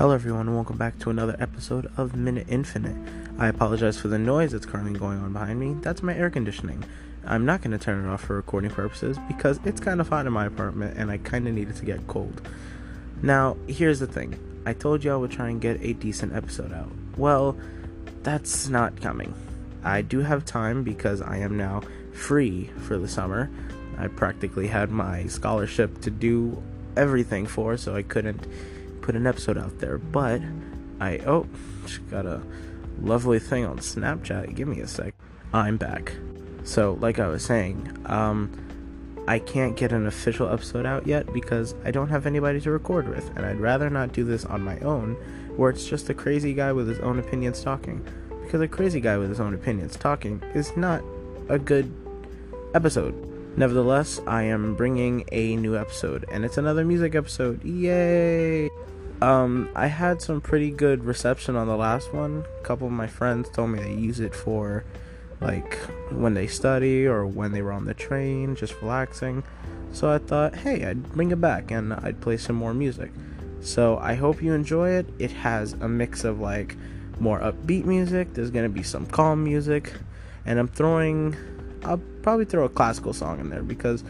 Hello, everyone, and welcome back to another episode of Minute Infinite. I apologize for the noise that's currently going on behind me. That's my air conditioning. I'm not going to turn it off for recording purposes because it's kind of hot in my apartment and I kind of needed to get cold. Now, here's the thing I told you I would try and get a decent episode out. Well, that's not coming. I do have time because I am now free for the summer. I practically had my scholarship to do everything for, so I couldn't put an episode out there. But I oh, just got a lovely thing on Snapchat. Give me a sec. I'm back. So, like I was saying, um, I can't get an official episode out yet because I don't have anybody to record with, and I'd rather not do this on my own, where it's just a crazy guy with his own opinions talking. Because a crazy guy with his own opinions talking is not a good episode. Nevertheless, I am bringing a new episode, and it's another music episode. Yay! Um, I had some pretty good reception on the last one. A couple of my friends told me they use it for like when they study or when they were on the train, just relaxing. So I thought, hey, I'd bring it back and I'd play some more music. So I hope you enjoy it. It has a mix of like more upbeat music, there's gonna be some calm music, and I'm throwing, I'll probably throw a classical song in there because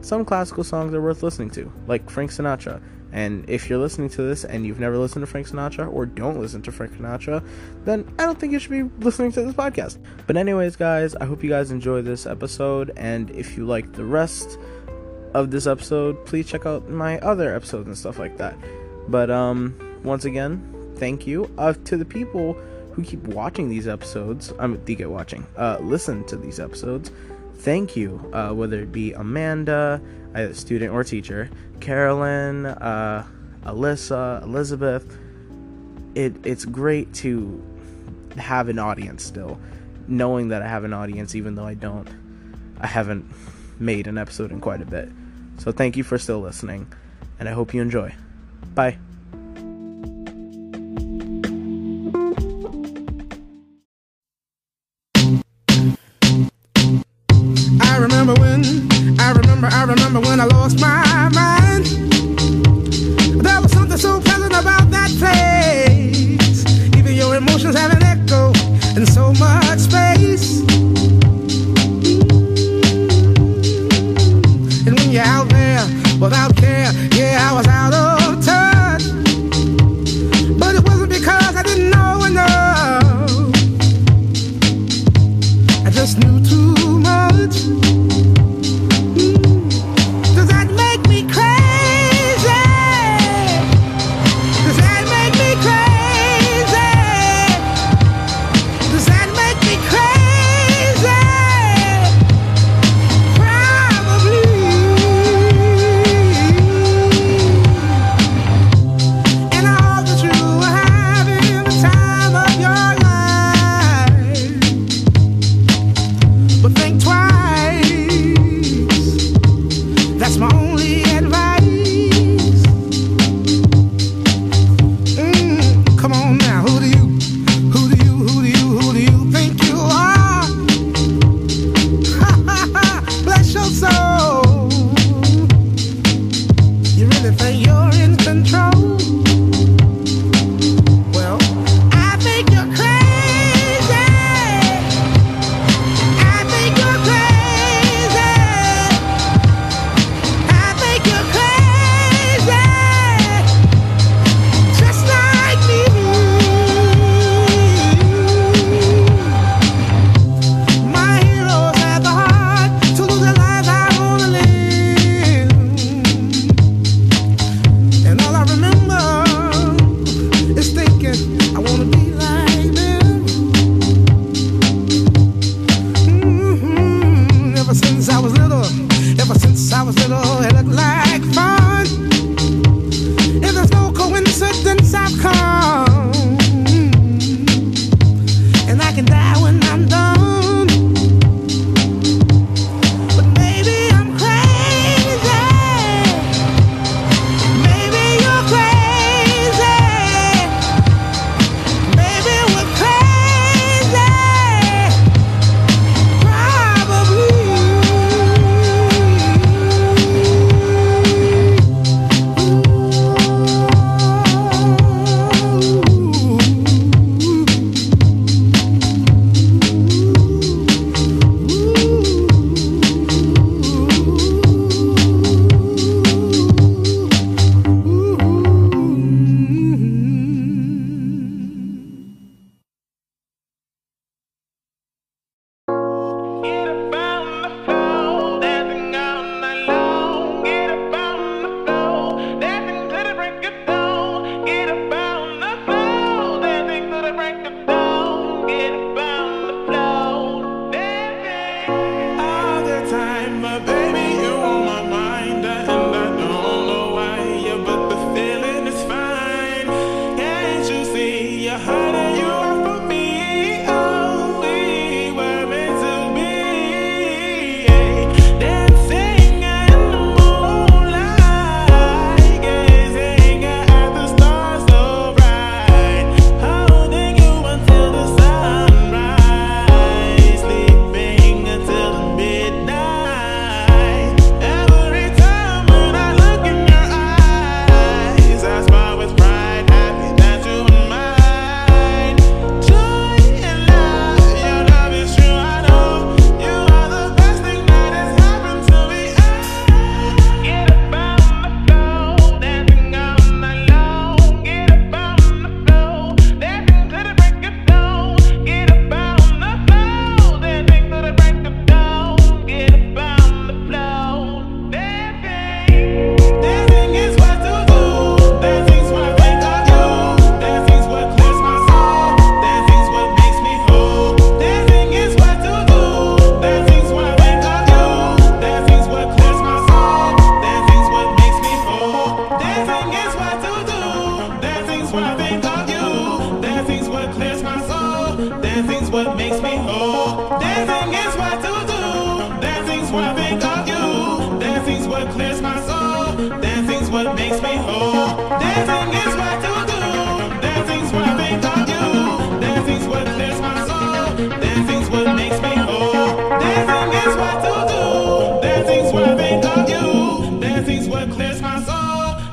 some classical songs are worth listening to, like Frank Sinatra. And if you're listening to this and you've never listened to Frank Sinatra or don't listen to Frank Sinatra, then I don't think you should be listening to this podcast. But, anyways, guys, I hope you guys enjoy this episode. And if you like the rest of this episode, please check out my other episodes and stuff like that. But, um, once again, thank you. Uh, to the people who keep watching these episodes, I mean, they get watching, uh, listen to these episodes thank you, uh, whether it be Amanda, either student or teacher, Carolyn, uh, Alyssa, Elizabeth. It it's great to have an audience still, knowing that I have an audience, even though I don't, I haven't made an episode in quite a bit. So thank you for still listening, and I hope you enjoy. Bye.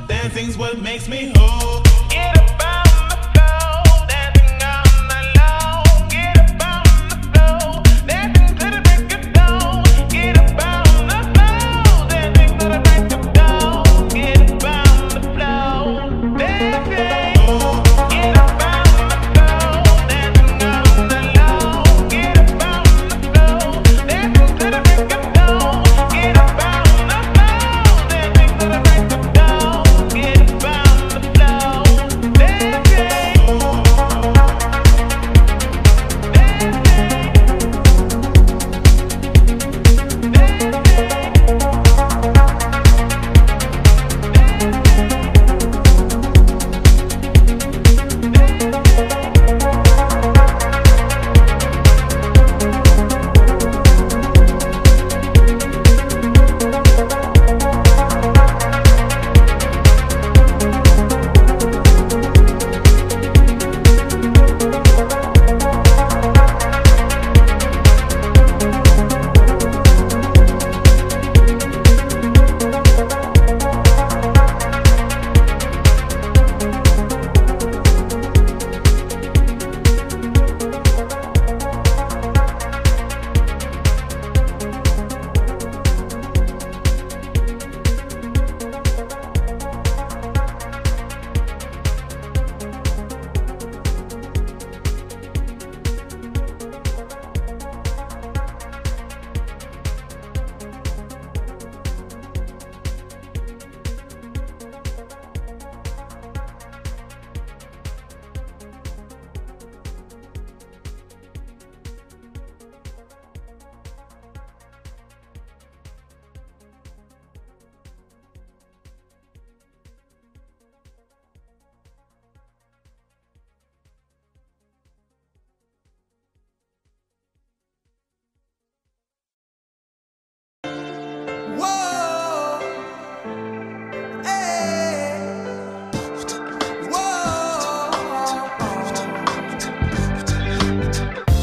Dancing's what makes me whole.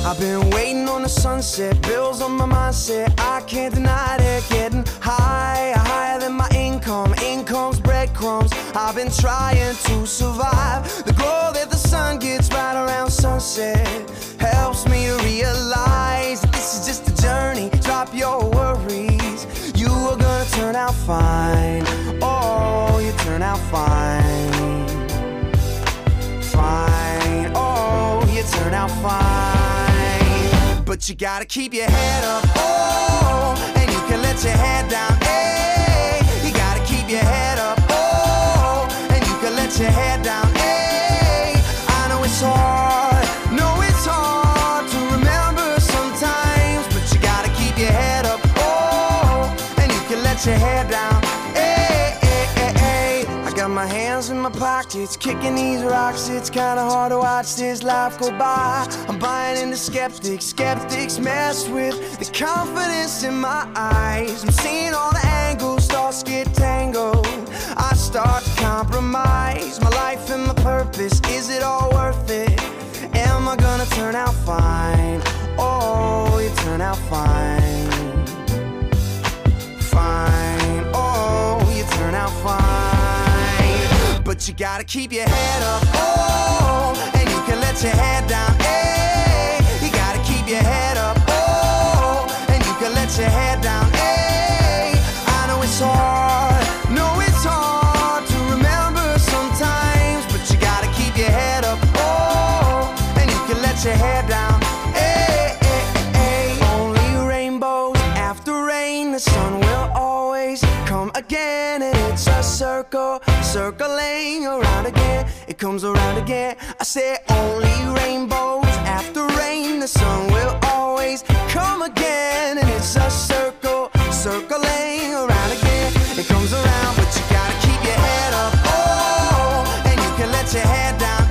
I've been waiting on the sunset, bills on my mindset. I can't deny it, getting higher, higher than my income. Income's breadcrumbs. I've been trying to survive. The glow that the sun gets right around sunset helps me realize that this is just a journey. Drop your worries, you are gonna turn out fine. Oh, you turn out fine fine. Oh, you turn out fine. But you gotta keep your head up. Oh, pockets, kicking these rocks. It's kinda hard to watch this life go by. I'm buying into skeptics, skeptics mess with the confidence in my eyes. I'm seeing all the angles, thoughts get tangled. I start to compromise my life and my purpose. Is it all worth it? Am I gonna turn out fine? Oh, you turn out fine. But you gotta keep your head up. Oh, and you can let your head down. Hey, you gotta keep your head up. Oh, and you can let your head down. Hey, I know it's hard. No, it's hard to remember sometimes. But you gotta keep your head up. Oh, and you can let your head down. Hey, hey, hey. Only rainbows after rain. The sun will always come again, and it's a circle, circling around again. It comes around again. I say only rainbows after rain. The sun will always come again, and it's a circle, circling around again. It comes around, but you gotta keep your head up. Oh, and you can let your head down.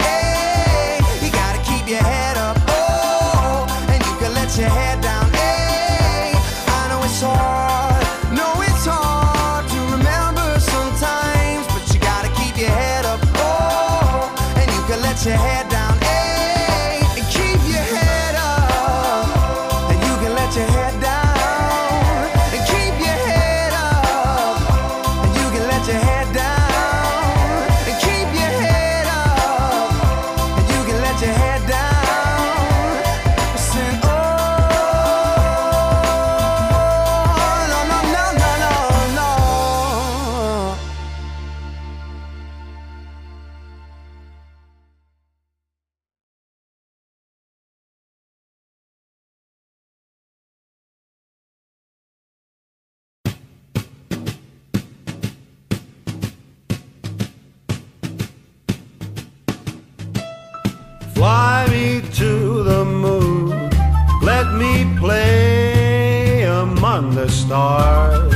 Stars.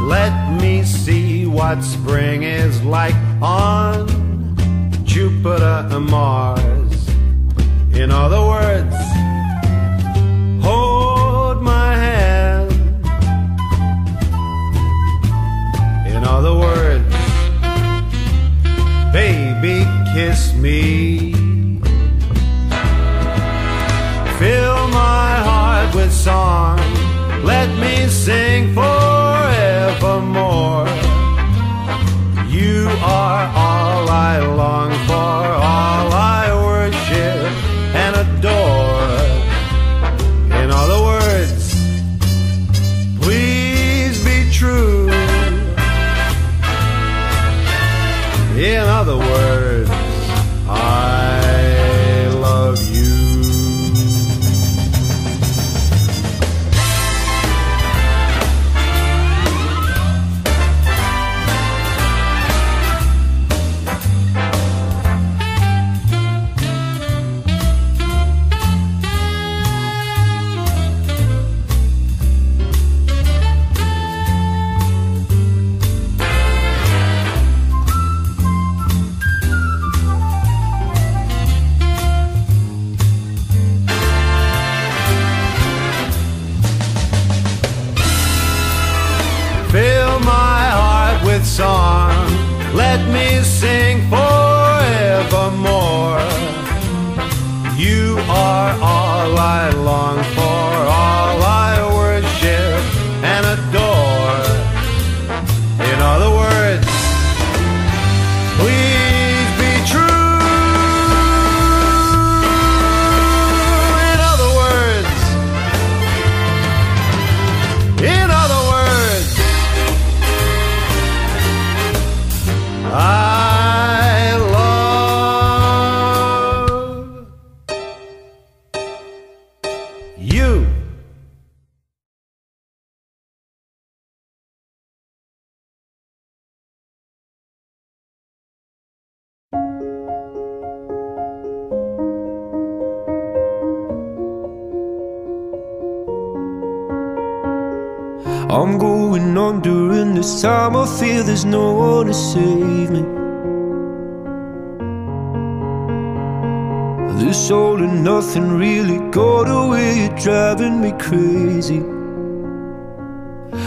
Let me see what spring is like on Jupiter and Mars. I'm going on during this time. I feel there's no one to save me. This all and nothing really got away, driving me crazy.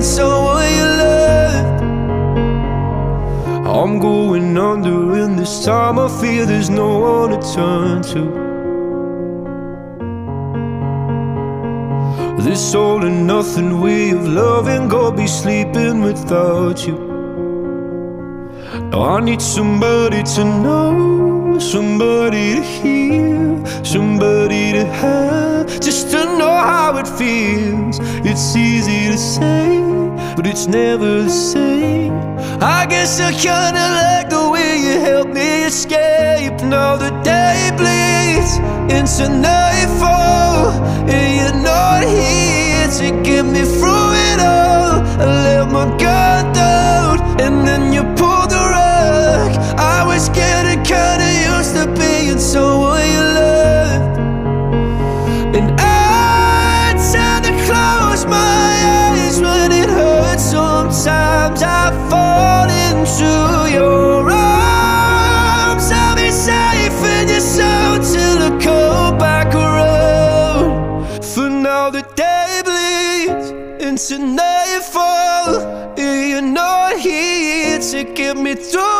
being someone you loved. I'm going under, and this time I feel there's no one to turn to. This all and nothing way of loving, go be sleeping without you. Now I need somebody to know, somebody to hear, somebody to have, just to know how it feels. It's easy to say, but it's never the same. I guess I kinda like the way you help me escape. Now the day bleeds into nightfall, and you're not here to get me through it all. I let my guard down, and then you pulled the rug. I was used being someone you loved. And I tend to close my eyes when it hurts. Sometimes I fall into your arms. I'll be safe in your soul till I come back around. For now the day bleeds into nightfall. And you're not here to get me through